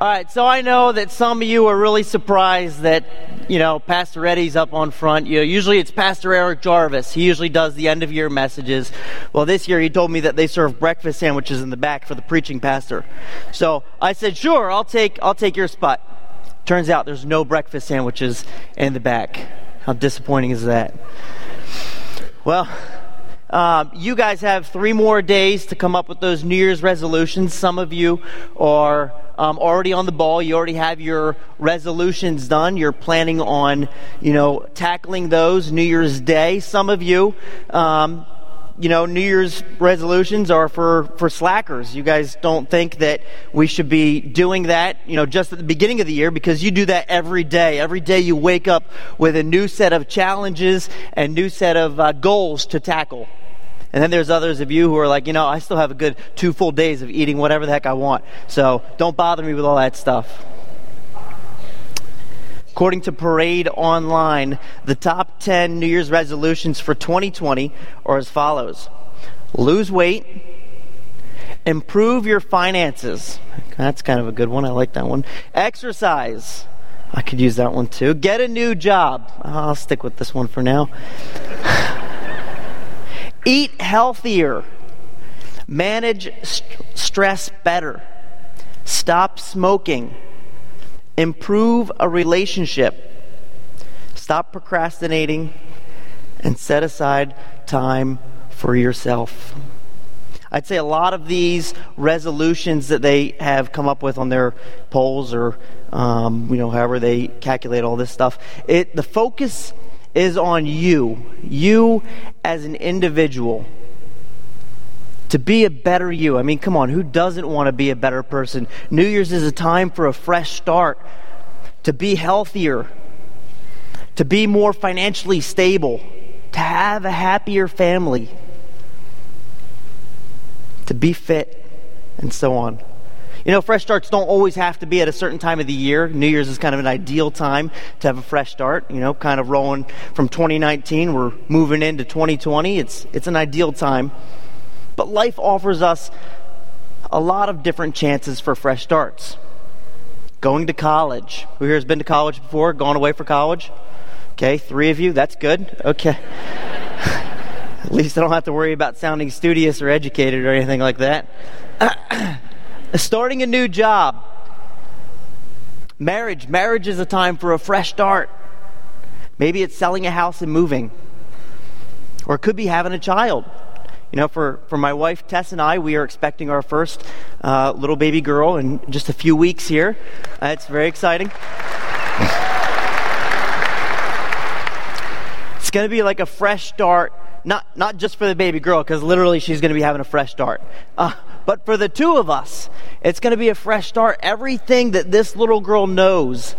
All right, so I know that some of you are really surprised that, you know, Pastor Eddie's up on front. You know, usually it's Pastor Eric Jarvis. He usually does the end of year messages. Well, this year he told me that they serve breakfast sandwiches in the back for the preaching pastor. So I said, sure, I'll take, I'll take your spot. Turns out there's no breakfast sandwiches in the back. How disappointing is that? Well, um, you guys have three more days to come up with those New Year's resolutions. Some of you are um, already on the ball. You already have your resolutions done. You're planning on, you know, tackling those New Year's Day. Some of you, um, you know, New Year's resolutions are for, for slackers. You guys don't think that we should be doing that, you know, just at the beginning of the year because you do that every day. Every day you wake up with a new set of challenges and new set of uh, goals to tackle. And then there's others of you who are like, you know, I still have a good two full days of eating whatever the heck I want. So don't bother me with all that stuff. According to Parade Online, the top 10 New Year's resolutions for 2020 are as follows lose weight, improve your finances. That's kind of a good one. I like that one. Exercise. I could use that one too. Get a new job. I'll stick with this one for now. Eat healthier. Manage st- stress better. Stop smoking. Improve a relationship. Stop procrastinating and set aside time for yourself. I'd say a lot of these resolutions that they have come up with on their polls or, um, you know, however they calculate all this stuff, it, the focus is on you, you as an individual, to be a better you. I mean, come on, who doesn't want to be a better person? New Year's is a time for a fresh start, to be healthier, to be more financially stable, to have a happier family, to be fit, and so on. You know, fresh starts don't always have to be at a certain time of the year. New Year's is kind of an ideal time to have a fresh start. You know, kind of rolling from 2019, we're moving into 2020. It's it's an ideal time. But life offers us a lot of different chances for fresh starts. Going to college. Who here has been to college before? Gone away for college? Okay, three of you. That's good. Okay. At least I don't have to worry about sounding studious or educated or anything like that. starting a new job. Marriage. Marriage is a time for a fresh start. Maybe it's selling a house and moving. Or it could be having a child. You know, for, for my wife Tess and I, we are expecting our first uh, little baby girl in just a few weeks here. Uh, it's very exciting. It's going to be like a fresh start, not, not just for the baby girl, because literally she's going to be having a fresh start. Uh, but for the two of us, it's going to be a fresh start. Everything that this little girl knows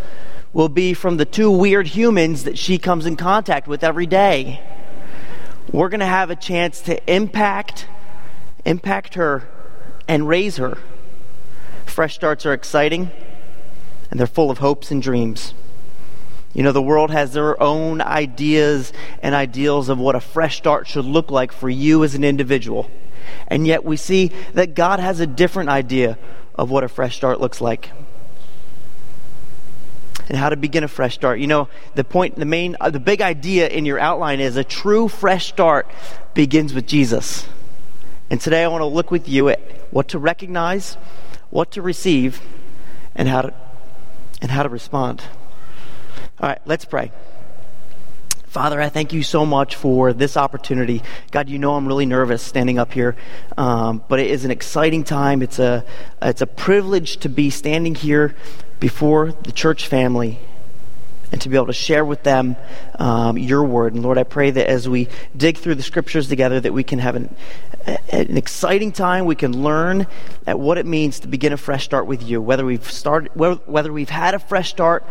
will be from the two weird humans that she comes in contact with every day. We're going to have a chance to impact impact her and raise her. Fresh starts are exciting and they're full of hopes and dreams. You know, the world has their own ideas and ideals of what a fresh start should look like for you as an individual. And yet we see that God has a different idea of what a fresh start looks like and how to begin a fresh start. You know, the point, the main, uh, the big idea in your outline is a true fresh start begins with Jesus. And today I want to look with you at what to recognize, what to receive, and how to, and how to respond. All right, let's pray. Father, I thank you so much for this opportunity. God, you know I'm really nervous standing up here, um, but it is an exciting time. It's a, it's a privilege to be standing here before the church family and to be able to share with them um, your word. And Lord, I pray that as we dig through the scriptures together, that we can have an, an exciting time. We can learn at what it means to begin a fresh start with you. Whether we've started, whether we've had a fresh start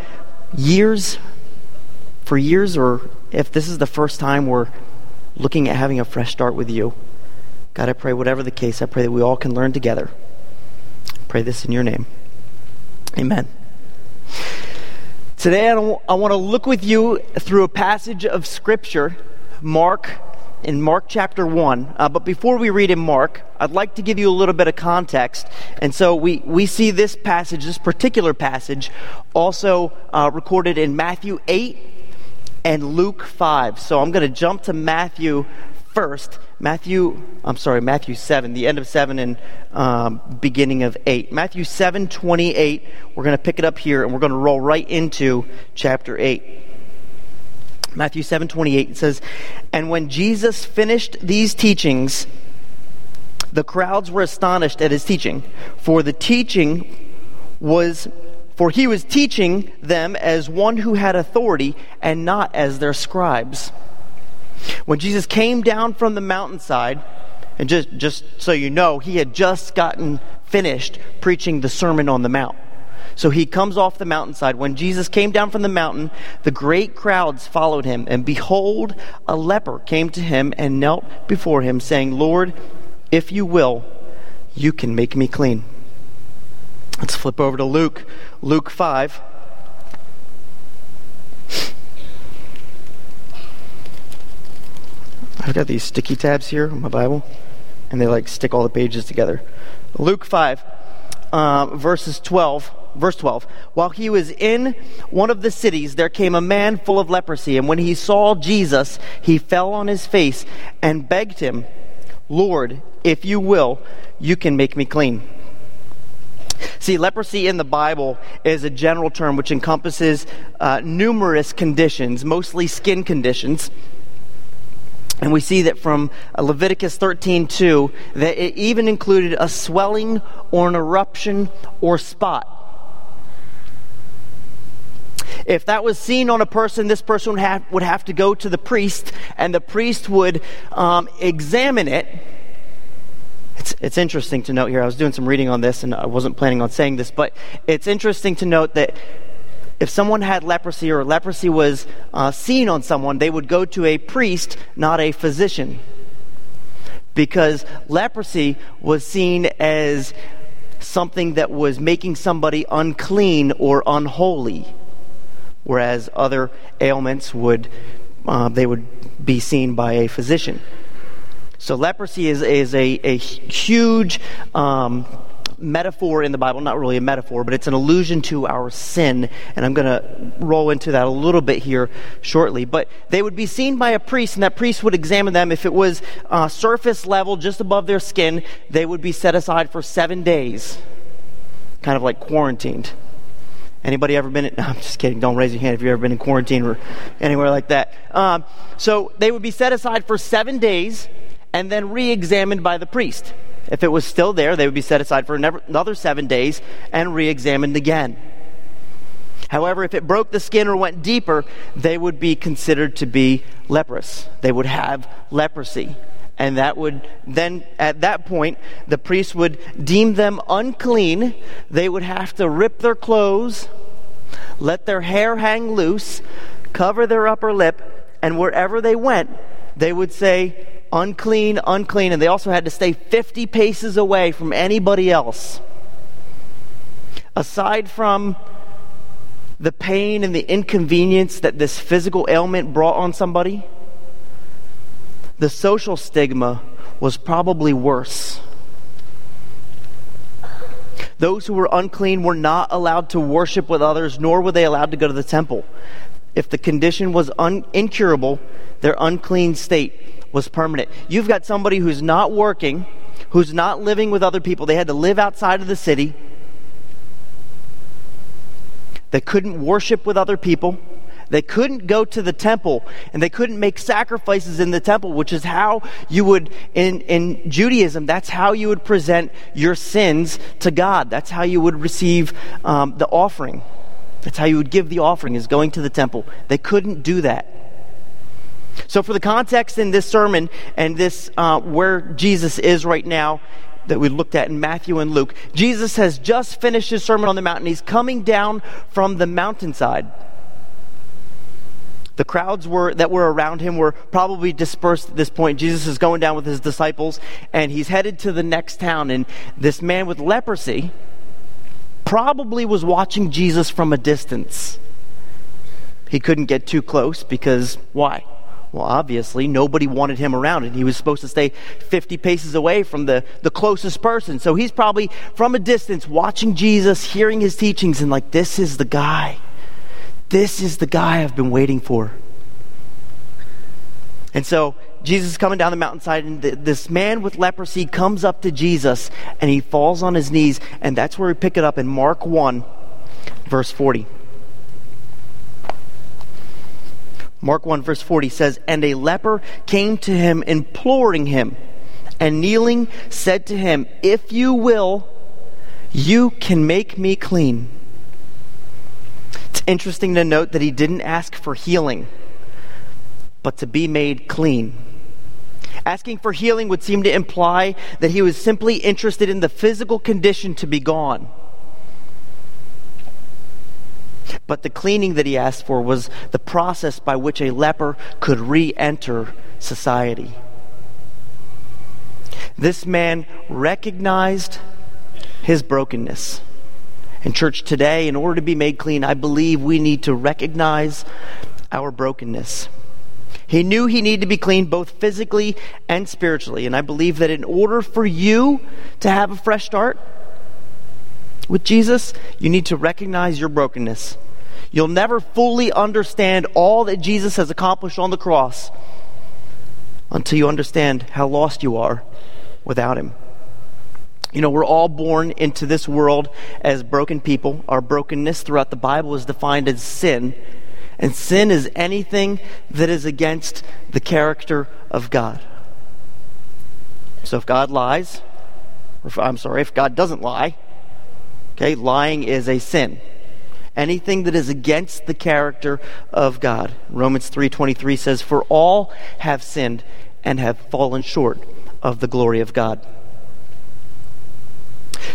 years for years, or if this is the first time we're looking at having a fresh start with you. God, I pray, whatever the case, I pray that we all can learn together. I pray this in your name. Amen. Today, I, I want to look with you through a passage of Scripture, Mark in Mark chapter 1. Uh, but before we read in Mark, I'd like to give you a little bit of context. And so we, we see this passage, this particular passage, also uh, recorded in Matthew 8 and Luke 5. So I'm going to jump to Matthew first. Matthew, I'm sorry, Matthew 7, the end of 7 and um, beginning of 8. Matthew 7, 28, we're going to pick it up here and we're going to roll right into chapter 8. Matthew 7, 28, it says, And when Jesus finished these teachings, the crowds were astonished at his teaching, for the teaching was for he was teaching them as one who had authority and not as their scribes. When Jesus came down from the mountainside, and just, just so you know, he had just gotten finished preaching the Sermon on the Mount. So he comes off the mountainside. When Jesus came down from the mountain, the great crowds followed him. And behold, a leper came to him and knelt before him, saying, Lord, if you will, you can make me clean. Let's flip over to Luke, Luke 5. I've got these sticky tabs here in my Bible, and they like stick all the pages together. Luke 5, uh, verses 12. Verse 12. While he was in one of the cities, there came a man full of leprosy, and when he saw Jesus, he fell on his face and begged him, Lord, if you will, you can make me clean. See, leprosy in the Bible is a general term which encompasses uh, numerous conditions, mostly skin conditions. And we see that from uh, Leviticus 13:2 that it even included a swelling or an eruption or spot. If that was seen on a person, this person would have, would have to go to the priest, and the priest would um, examine it. It's, it's interesting to note here. I was doing some reading on this, and I wasn't planning on saying this, but it's interesting to note that if someone had leprosy or leprosy was uh, seen on someone, they would go to a priest, not a physician. Because leprosy was seen as something that was making somebody unclean or unholy, whereas other ailments would uh, they would be seen by a physician. So leprosy is, is a, a huge um, metaphor in the Bible, not really a metaphor, but it's an allusion to our sin. And I'm going to roll into that a little bit here shortly. But they would be seen by a priest, and that priest would examine them. If it was uh, surface level, just above their skin, they would be set aside for seven days, kind of like quarantined. Anybody ever been in? No, I'm just kidding. Don't raise your hand if you've ever been in quarantine or anywhere like that. Um, so they would be set aside for seven days and then re examined by the priest. If it was still there, they would be set aside for another seven days and re examined again. However, if it broke the skin or went deeper, they would be considered to be leprous. They would have leprosy. And that would then, at that point, the priest would deem them unclean. They would have to rip their clothes, let their hair hang loose, cover their upper lip, and wherever they went, they would say, unclean, unclean, and they also had to stay 50 paces away from anybody else. Aside from the pain and the inconvenience that this physical ailment brought on somebody, the social stigma was probably worse. Those who were unclean were not allowed to worship with others, nor were they allowed to go to the temple. If the condition was un- incurable, their unclean state was permanent. You've got somebody who's not working, who's not living with other people. They had to live outside of the city. They couldn't worship with other people. They couldn't go to the temple and they couldn't make sacrifices in the temple, which is how you would, in, in Judaism, that's how you would present your sins to God. That's how you would receive um, the offering. That's how you would give the offering, is going to the temple. They couldn't do that. So, for the context in this sermon and this uh, where Jesus is right now, that we looked at in Matthew and Luke, Jesus has just finished his Sermon on the Mount, and he's coming down from the mountainside. The crowds were, that were around him were probably dispersed at this point. Jesus is going down with his disciples, and he's headed to the next town. And this man with leprosy probably was watching Jesus from a distance. He couldn't get too close because why? Well, obviously, nobody wanted him around, and he was supposed to stay 50 paces away from the, the closest person. So he's probably from a distance watching Jesus, hearing his teachings, and like, this is the guy. This is the guy I've been waiting for. And so Jesus is coming down the mountainside, and th- this man with leprosy comes up to Jesus, and he falls on his knees, and that's where we pick it up in Mark 1, verse 40. Mark 1, verse 40 says, And a leper came to him, imploring him, and kneeling said to him, If you will, you can make me clean. It's interesting to note that he didn't ask for healing, but to be made clean. Asking for healing would seem to imply that he was simply interested in the physical condition to be gone. But the cleaning that he asked for was the process by which a leper could re enter society. This man recognized his brokenness. In church today, in order to be made clean, I believe we need to recognize our brokenness. He knew he needed to be clean both physically and spiritually. And I believe that in order for you to have a fresh start with Jesus, you need to recognize your brokenness. You'll never fully understand all that Jesus has accomplished on the cross until you understand how lost you are without Him. You know, we're all born into this world as broken people. Our brokenness throughout the Bible is defined as sin. And sin is anything that is against the character of God. So if God lies, or if, I'm sorry, if God doesn't lie, okay, lying is a sin anything that is against the character of God. Romans 3:23 says for all have sinned and have fallen short of the glory of God.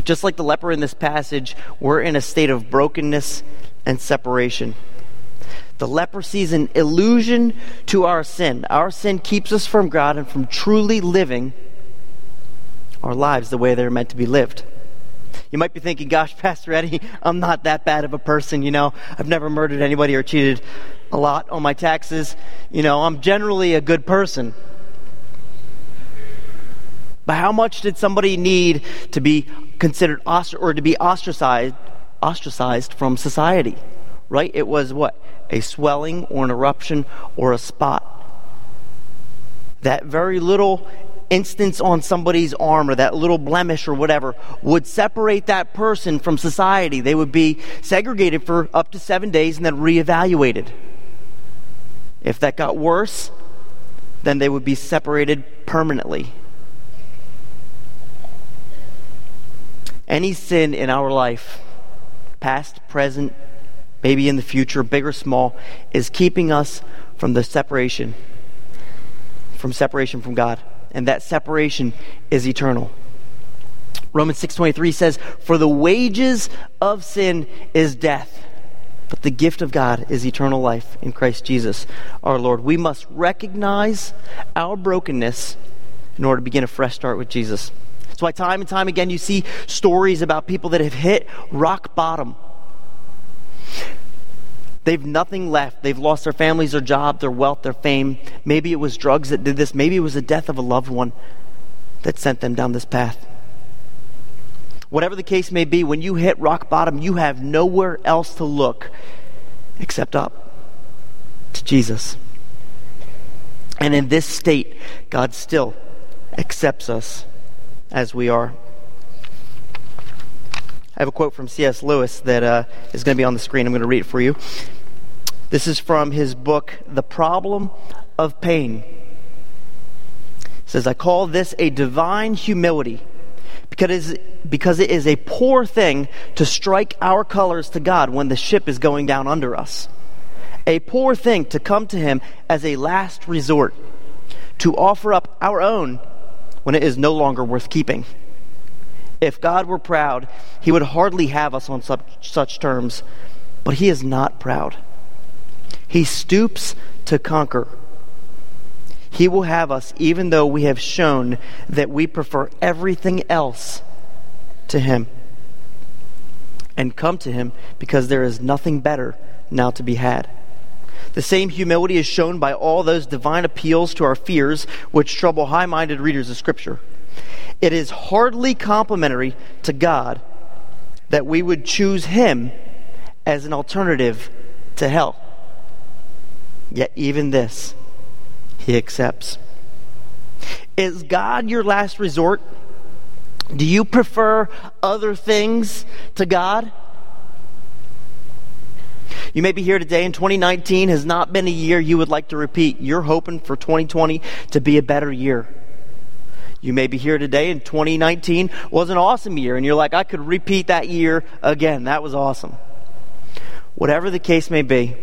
Just like the leper in this passage, we're in a state of brokenness and separation. The leprosy is an illusion to our sin. Our sin keeps us from God and from truly living our lives the way they're meant to be lived. You might be thinking, gosh, Pastor Eddie, I'm not that bad of a person, you know. I've never murdered anybody or cheated a lot on my taxes. You know, I'm generally a good person. But how much did somebody need to be considered ostrac- or to be ostracized ostracized from society? Right? It was what? A swelling or an eruption or a spot. That very little instance on somebody's arm or that little blemish or whatever would separate that person from society. They would be segregated for up to seven days and then reevaluated. If that got worse, then they would be separated permanently. Any sin in our life, past, present, maybe in the future, big or small, is keeping us from the separation, from separation from God and that separation is eternal. Romans 6:23 says, "For the wages of sin is death, but the gift of God is eternal life in Christ Jesus our Lord." We must recognize our brokenness in order to begin a fresh start with Jesus. That's why time and time again you see stories about people that have hit rock bottom They've nothing left. They've lost their families, their job, their wealth, their fame. Maybe it was drugs that did this. Maybe it was the death of a loved one that sent them down this path. Whatever the case may be, when you hit rock bottom, you have nowhere else to look except up to Jesus. And in this state, God still accepts us as we are. I have a quote from C.S. Lewis that uh, is going to be on the screen. I'm going to read it for you. This is from his book, The Problem of Pain. It says, I call this a divine humility because, because it is a poor thing to strike our colors to God when the ship is going down under us. A poor thing to come to Him as a last resort, to offer up our own when it is no longer worth keeping. If God were proud, he would hardly have us on such, terms, but he is not proud. He stoops to conquer. He will have us even though we have shown that we prefer everything else to him. And come to him because there is nothing better now to be had. The same humility is shown by all those divine appeals to our fears which trouble high minded readers of Scripture. It is hardly complimentary to God that we would choose Him as an alternative to hell. Yet, even this, He accepts. Is God your last resort? Do you prefer other things to God? You may be here today, and 2019 has not been a year you would like to repeat. You're hoping for 2020 to be a better year. You may be here today, and 2019 was an awesome year, and you're like, I could repeat that year again. That was awesome. Whatever the case may be,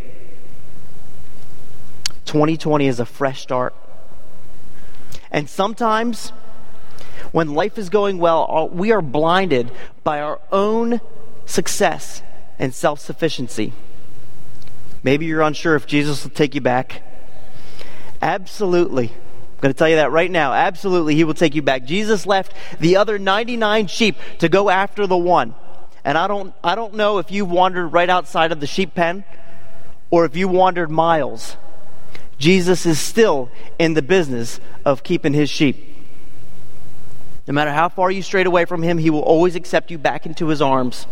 2020 is a fresh start. And sometimes, when life is going well, we are blinded by our own success and self sufficiency. Maybe you're unsure if Jesus will take you back. Absolutely. Going to tell you that right now. Absolutely, he will take you back. Jesus left the other 99 sheep to go after the one. And I don't, I don't know if you wandered right outside of the sheep pen or if you wandered miles. Jesus is still in the business of keeping his sheep. No matter how far you strayed away from him, he will always accept you back into his arms.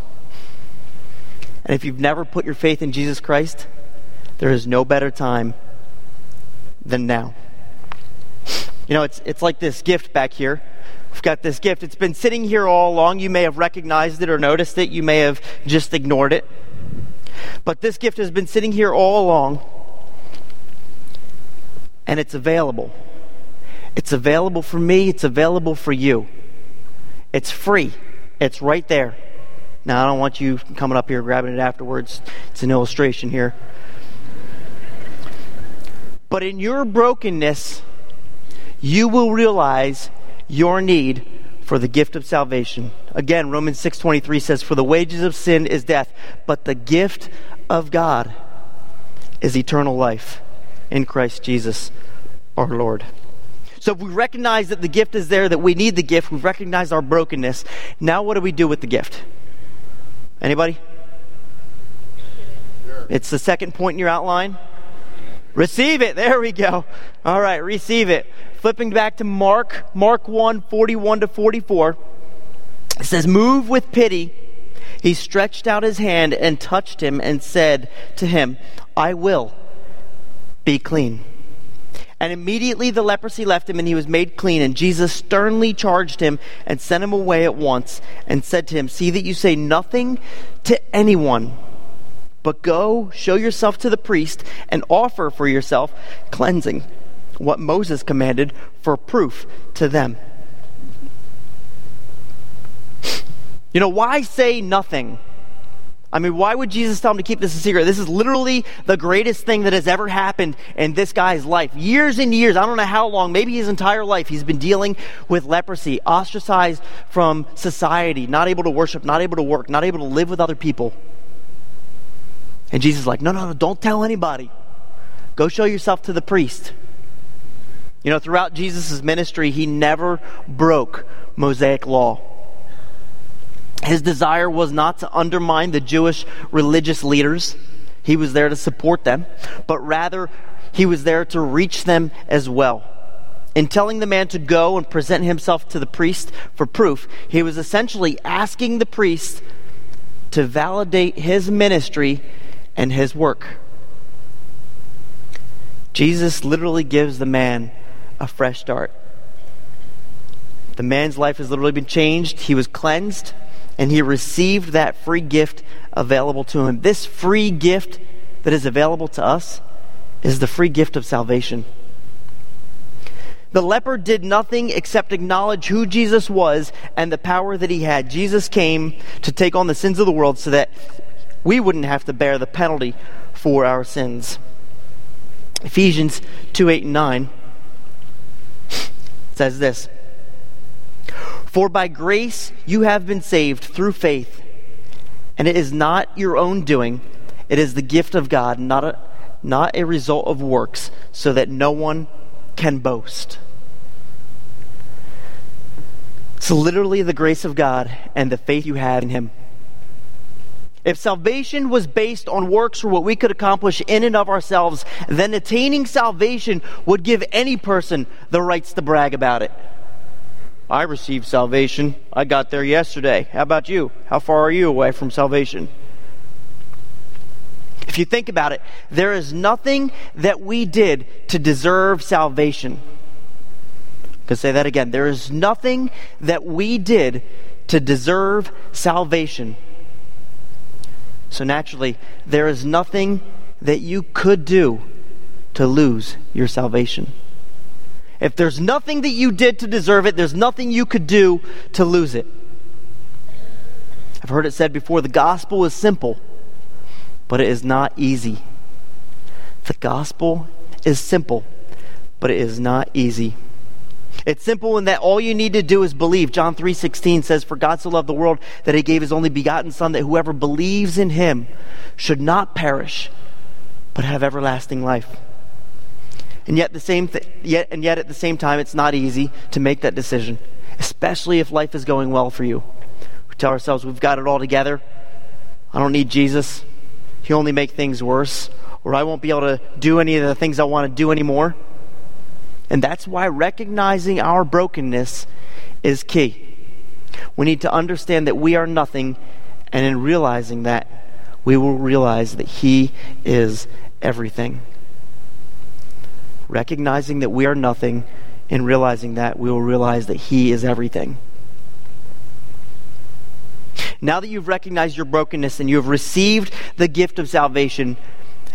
And if you've never put your faith in Jesus Christ, there is no better time than now. You know, it's, it's like this gift back here. We've got this gift. It's been sitting here all along. You may have recognized it or noticed it. You may have just ignored it. But this gift has been sitting here all along, and it's available. It's available for me, it's available for you. It's free, it's right there. Now, I don't want you coming up here grabbing it afterwards. It's an illustration here. But in your brokenness, you will realize your need for the gift of salvation. Again, Romans 6:23 says for the wages of sin is death, but the gift of God is eternal life in Christ Jesus our Lord. So if we recognize that the gift is there, that we need the gift, we've recognized our brokenness. Now what do we do with the gift? Anybody? It's the second point in your outline. Receive it. There we go. All right, receive it. Flipping back to Mark, Mark 1 41 to 44. It says, Move with pity. He stretched out his hand and touched him and said to him, I will be clean. And immediately the leprosy left him and he was made clean. And Jesus sternly charged him and sent him away at once and said to him, See that you say nothing to anyone but go, show yourself to the priest, and offer for yourself cleansing, what Moses commanded for proof to them. You know, why say nothing? I mean, why would Jesus tell him to keep this a secret? This is literally the greatest thing that has ever happened in this guy's life. Years and years, I don't know how long, maybe his entire life, he's been dealing with leprosy, ostracized from society, not able to worship, not able to work, not able to live with other people. And Jesus is like, no, no, no, don't tell anybody. Go show yourself to the priest. You know, throughout Jesus' ministry, he never broke Mosaic law. His desire was not to undermine the Jewish religious leaders, he was there to support them, but rather, he was there to reach them as well. In telling the man to go and present himself to the priest for proof, he was essentially asking the priest to validate his ministry and his work. Jesus literally gives the man a fresh start. The man's life has literally been changed. He was cleansed, and he received that free gift available to him. This free gift that is available to us is the free gift of salvation. The leper did nothing except acknowledge who Jesus was and the power that he had. Jesus came to take on the sins of the world so that we wouldn't have to bear the penalty for our sins. Ephesians 2 8 and 9 says this For by grace you have been saved through faith, and it is not your own doing, it is the gift of God, not a, not a result of works, so that no one can boast. It's literally the grace of God and the faith you have in Him. If salvation was based on works or what we could accomplish in and of ourselves, then attaining salvation would give any person the rights to brag about it. I received salvation. I got there yesterday. How about you? How far are you away from salvation? If you think about it, there is nothing that we did to deserve salvation. I say that again. There is nothing that we did to deserve salvation. So naturally, there is nothing that you could do to lose your salvation. If there's nothing that you did to deserve it, there's nothing you could do to lose it. I've heard it said before the gospel is simple, but it is not easy. The gospel is simple, but it is not easy. It's simple in that all you need to do is believe. John 3:16 says for God so loved the world that he gave his only begotten son that whoever believes in him should not perish but have everlasting life. And yet the same th- yet and yet at the same time it's not easy to make that decision, especially if life is going well for you. We tell ourselves we've got it all together. I don't need Jesus. He'll only make things worse or I won't be able to do any of the things I want to do anymore. And that's why recognizing our brokenness is key. We need to understand that we are nothing, and in realizing that, we will realize that He is everything. Recognizing that we are nothing, and realizing that, we will realize that He is everything. Now that you've recognized your brokenness and you have received the gift of salvation,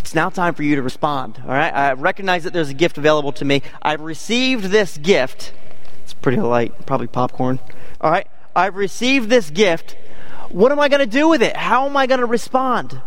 it's now time for you to respond. All right? I recognize that there's a gift available to me. I've received this gift. It's pretty light, probably popcorn. All right? I've received this gift. What am I going to do with it? How am I going to respond?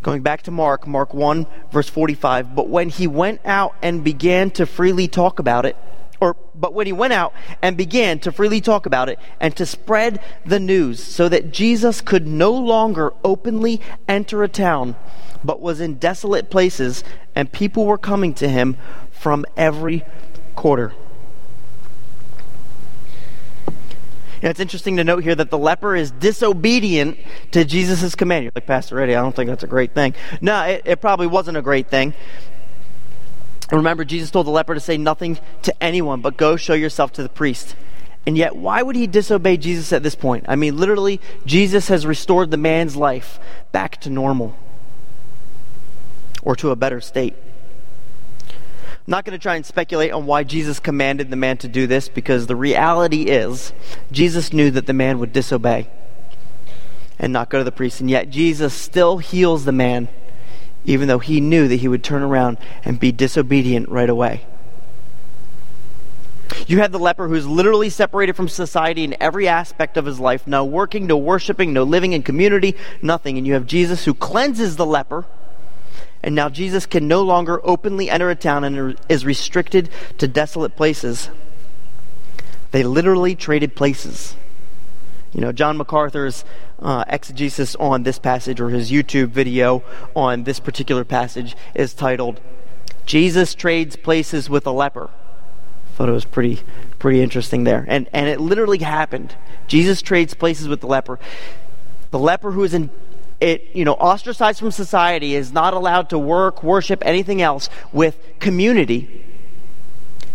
Going back to Mark, Mark 1, verse 45. But when he went out and began to freely talk about it, or but when he went out and began to freely talk about it and to spread the news so that Jesus could no longer openly enter a town but was in desolate places and people were coming to him from every quarter. It's interesting to note here that the leper is disobedient to Jesus' command. You're like, Pastor Eddie, I don't think that's a great thing. No, it, it probably wasn't a great thing. Remember, Jesus told the leper to say nothing to anyone, but go show yourself to the priest. And yet, why would he disobey Jesus at this point? I mean, literally, Jesus has restored the man's life back to normal or to a better state. I'm not going to try and speculate on why Jesus commanded the man to do this because the reality is Jesus knew that the man would disobey and not go to the priest. And yet, Jesus still heals the man even though he knew that he would turn around and be disobedient right away. You have the leper who's literally separated from society in every aspect of his life, no working, no worshiping, no living in community, nothing. And you have Jesus who cleanses the leper. And now Jesus can no longer openly enter a town and is restricted to desolate places. They literally traded places. You know, John MacArthur's uh, exegesis on this passage or his YouTube video on this particular passage is titled Jesus Trades Places with a Leper. Thought it was pretty pretty interesting there. And and it literally happened. Jesus trades places with the leper. The leper who is in it, you know, ostracized from society is not allowed to work, worship, anything else with community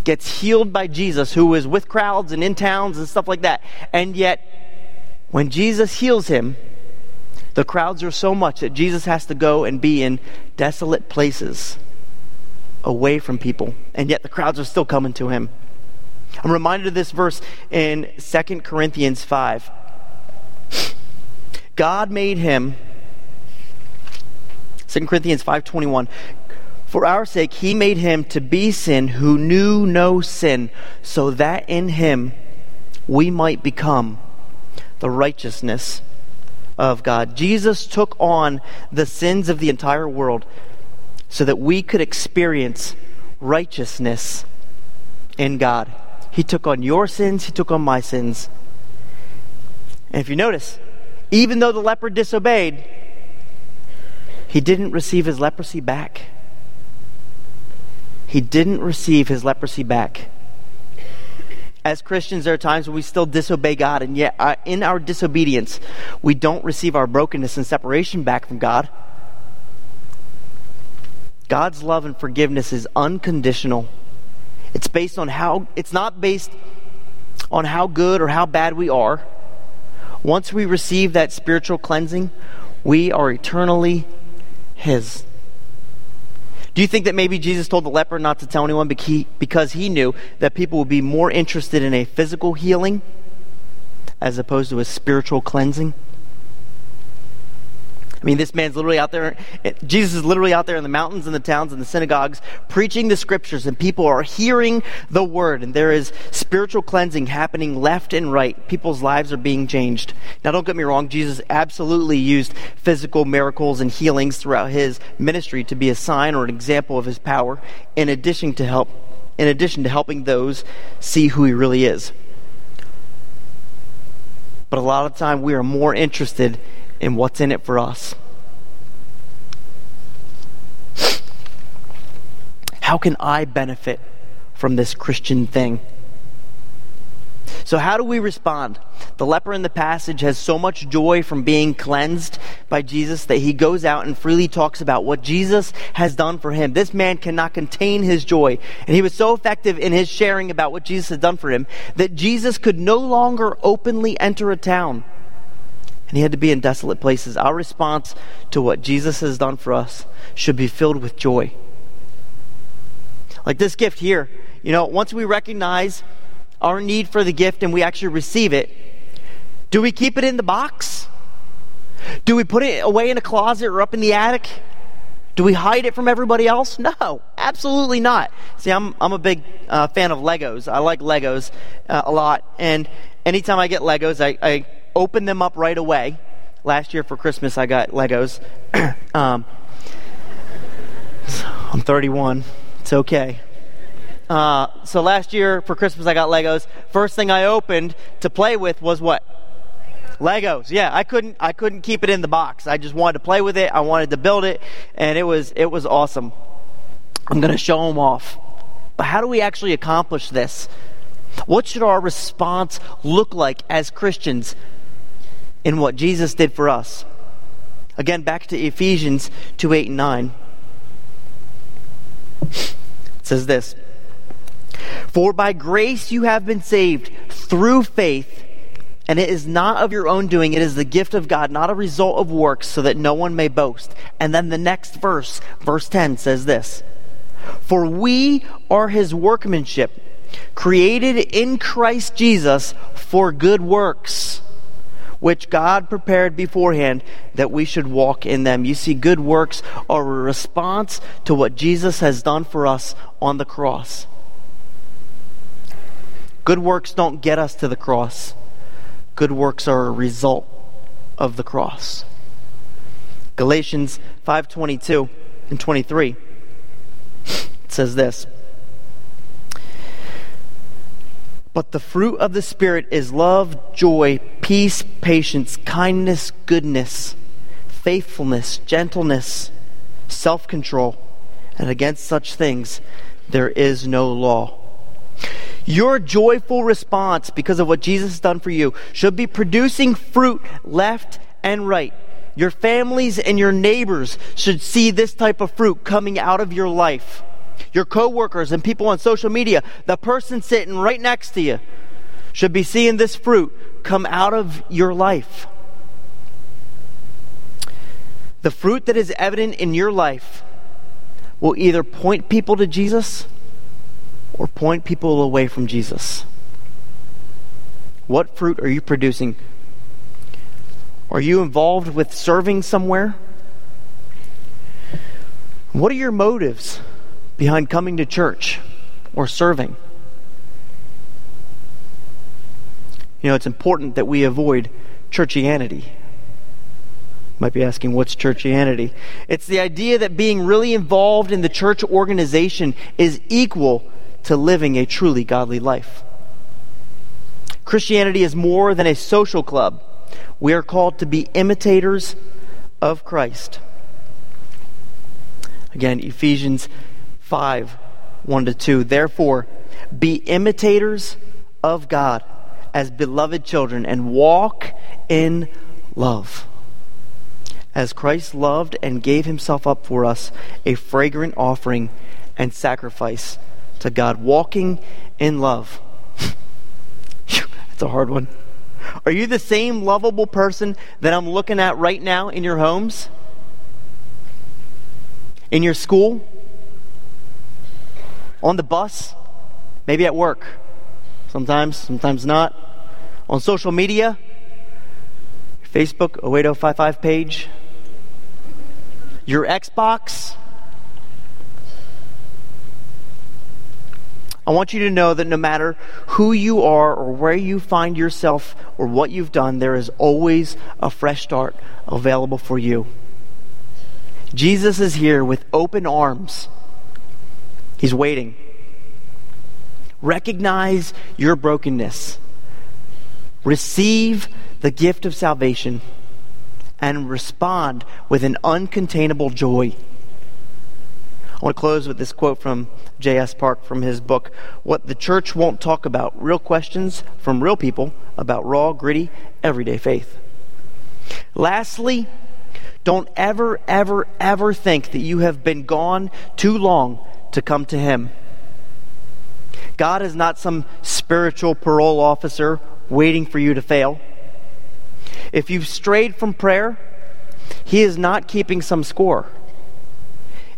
gets healed by Jesus, who is with crowds and in towns and stuff like that. And yet when Jesus heals him, the crowds are so much that Jesus has to go and be in desolate places away from people. And yet the crowds are still coming to him. I'm reminded of this verse in 2 Corinthians 5. God made him 2 Corinthians 5:21 For our sake he made him to be sin who knew no sin so that in him we might become the righteousness of God. Jesus took on the sins of the entire world so that we could experience righteousness in God. He took on your sins, He took on my sins. And if you notice, even though the leper disobeyed, he didn't receive his leprosy back. He didn't receive his leprosy back. As Christians, there are times when we still disobey God, and yet uh, in our disobedience, we don't receive our brokenness and separation back from God. God's love and forgiveness is unconditional. It's based on how, it's not based on how good or how bad we are. Once we receive that spiritual cleansing, we are eternally His. Do you think that maybe Jesus told the leper not to tell anyone because he knew that people would be more interested in a physical healing as opposed to a spiritual cleansing? I mean, this man's literally out there, Jesus is literally out there in the mountains and the towns and the synagogues preaching the scriptures, and people are hearing the word, and there is spiritual cleansing happening left and right. People's lives are being changed. Now, don't get me wrong, Jesus absolutely used physical miracles and healings throughout his ministry to be a sign or an example of his power, in addition to help. In addition to helping those see who he really is. But a lot of time we are more interested in what's in it for us. How can I benefit from this Christian thing? So, how do we respond? The leper in the passage has so much joy from being cleansed by Jesus that he goes out and freely talks about what Jesus has done for him. This man cannot contain his joy. And he was so effective in his sharing about what Jesus had done for him that Jesus could no longer openly enter a town and he had to be in desolate places. Our response to what Jesus has done for us should be filled with joy. Like this gift here, you know, once we recognize our need for the gift and we actually receive it, do we keep it in the box? Do we put it away in a closet or up in the attic? Do we hide it from everybody else? No, absolutely not. See, I'm, I'm a big uh, fan of Legos. I like Legos uh, a lot. And anytime I get Legos, I, I open them up right away. Last year for Christmas, I got Legos. um, I'm 31. It's okay. Uh, so last year for Christmas, I got Legos. First thing I opened to play with was what? Legos. Yeah, I couldn't. I couldn't keep it in the box. I just wanted to play with it. I wanted to build it, and it was it was awesome. I'm going to show them off. But how do we actually accomplish this? What should our response look like as Christians in what Jesus did for us. Again, back to Ephesians 2 8 and 9. It says this For by grace you have been saved through faith, and it is not of your own doing, it is the gift of God, not a result of works, so that no one may boast. And then the next verse, verse 10, says this For we are his workmanship, created in Christ Jesus for good works which God prepared beforehand that we should walk in them. You see, good works are a response to what Jesus has done for us on the cross. Good works don't get us to the cross. Good works are a result of the cross. Galatians 5:22 and 23 it says this But the fruit of the Spirit is love, joy, peace, patience, kindness, goodness, faithfulness, gentleness, self control. And against such things there is no law. Your joyful response because of what Jesus has done for you should be producing fruit left and right. Your families and your neighbors should see this type of fruit coming out of your life your coworkers and people on social media, the person sitting right next to you should be seeing this fruit come out of your life. The fruit that is evident in your life will either point people to Jesus or point people away from Jesus. What fruit are you producing? Are you involved with serving somewhere? What are your motives? behind coming to church or serving. You know, it's important that we avoid churchianity. You might be asking, what's churchianity? It's the idea that being really involved in the church organization is equal to living a truly godly life. Christianity is more than a social club. We are called to be imitators of Christ. Again, Ephesians 5 1 to 2. Therefore, be imitators of God as beloved children and walk in love. As Christ loved and gave himself up for us, a fragrant offering and sacrifice to God. Walking in love. That's a hard one. Are you the same lovable person that I'm looking at right now in your homes? In your school? On the bus? Maybe at work? Sometimes, sometimes not. On social media? Facebook 08055 page? Your Xbox? I want you to know that no matter who you are or where you find yourself or what you've done, there is always a fresh start available for you. Jesus is here with open arms. He's waiting. Recognize your brokenness. Receive the gift of salvation and respond with an uncontainable joy. I want to close with this quote from J.S. Park from his book, What the Church Won't Talk About Real Questions from Real People About Raw, Gritty, Everyday Faith. Lastly, don't ever, ever, ever think that you have been gone too long to come to Him. God is not some spiritual parole officer waiting for you to fail. If you've strayed from prayer, He is not keeping some score.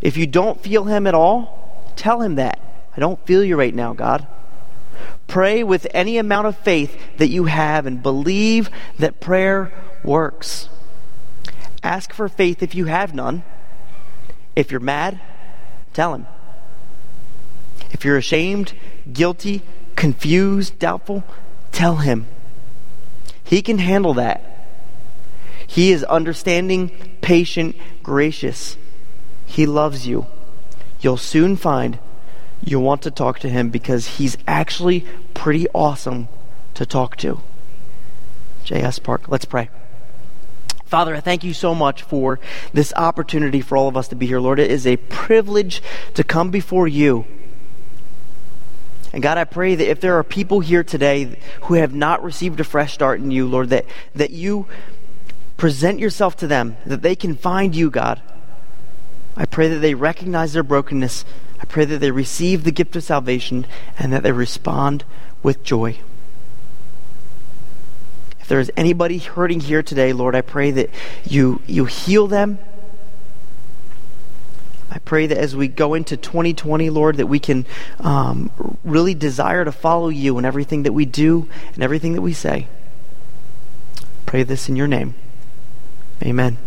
If you don't feel Him at all, tell Him that. I don't feel you right now, God. Pray with any amount of faith that you have and believe that prayer works. Ask for faith if you have none. If you're mad, tell Him. If you're ashamed, guilty, confused, doubtful, tell Him. He can handle that. He is understanding, patient, gracious. He loves you. You'll soon find you'll want to talk to him because he's actually pretty awesome to talk to. J.S. Park, let's pray. Father, I thank you so much for this opportunity for all of us to be here. Lord, it is a privilege to come before you. And God, I pray that if there are people here today who have not received a fresh start in you, Lord, that, that you present yourself to them, that they can find you, God I pray that they recognize their brokenness. I pray that they receive the gift of salvation and that they respond with joy. If there is anybody hurting here today, Lord, I pray that you, you heal them. I pray that as we go into 2020, Lord, that we can um, really desire to follow you in everything that we do and everything that we say. Pray this in your name. Amen.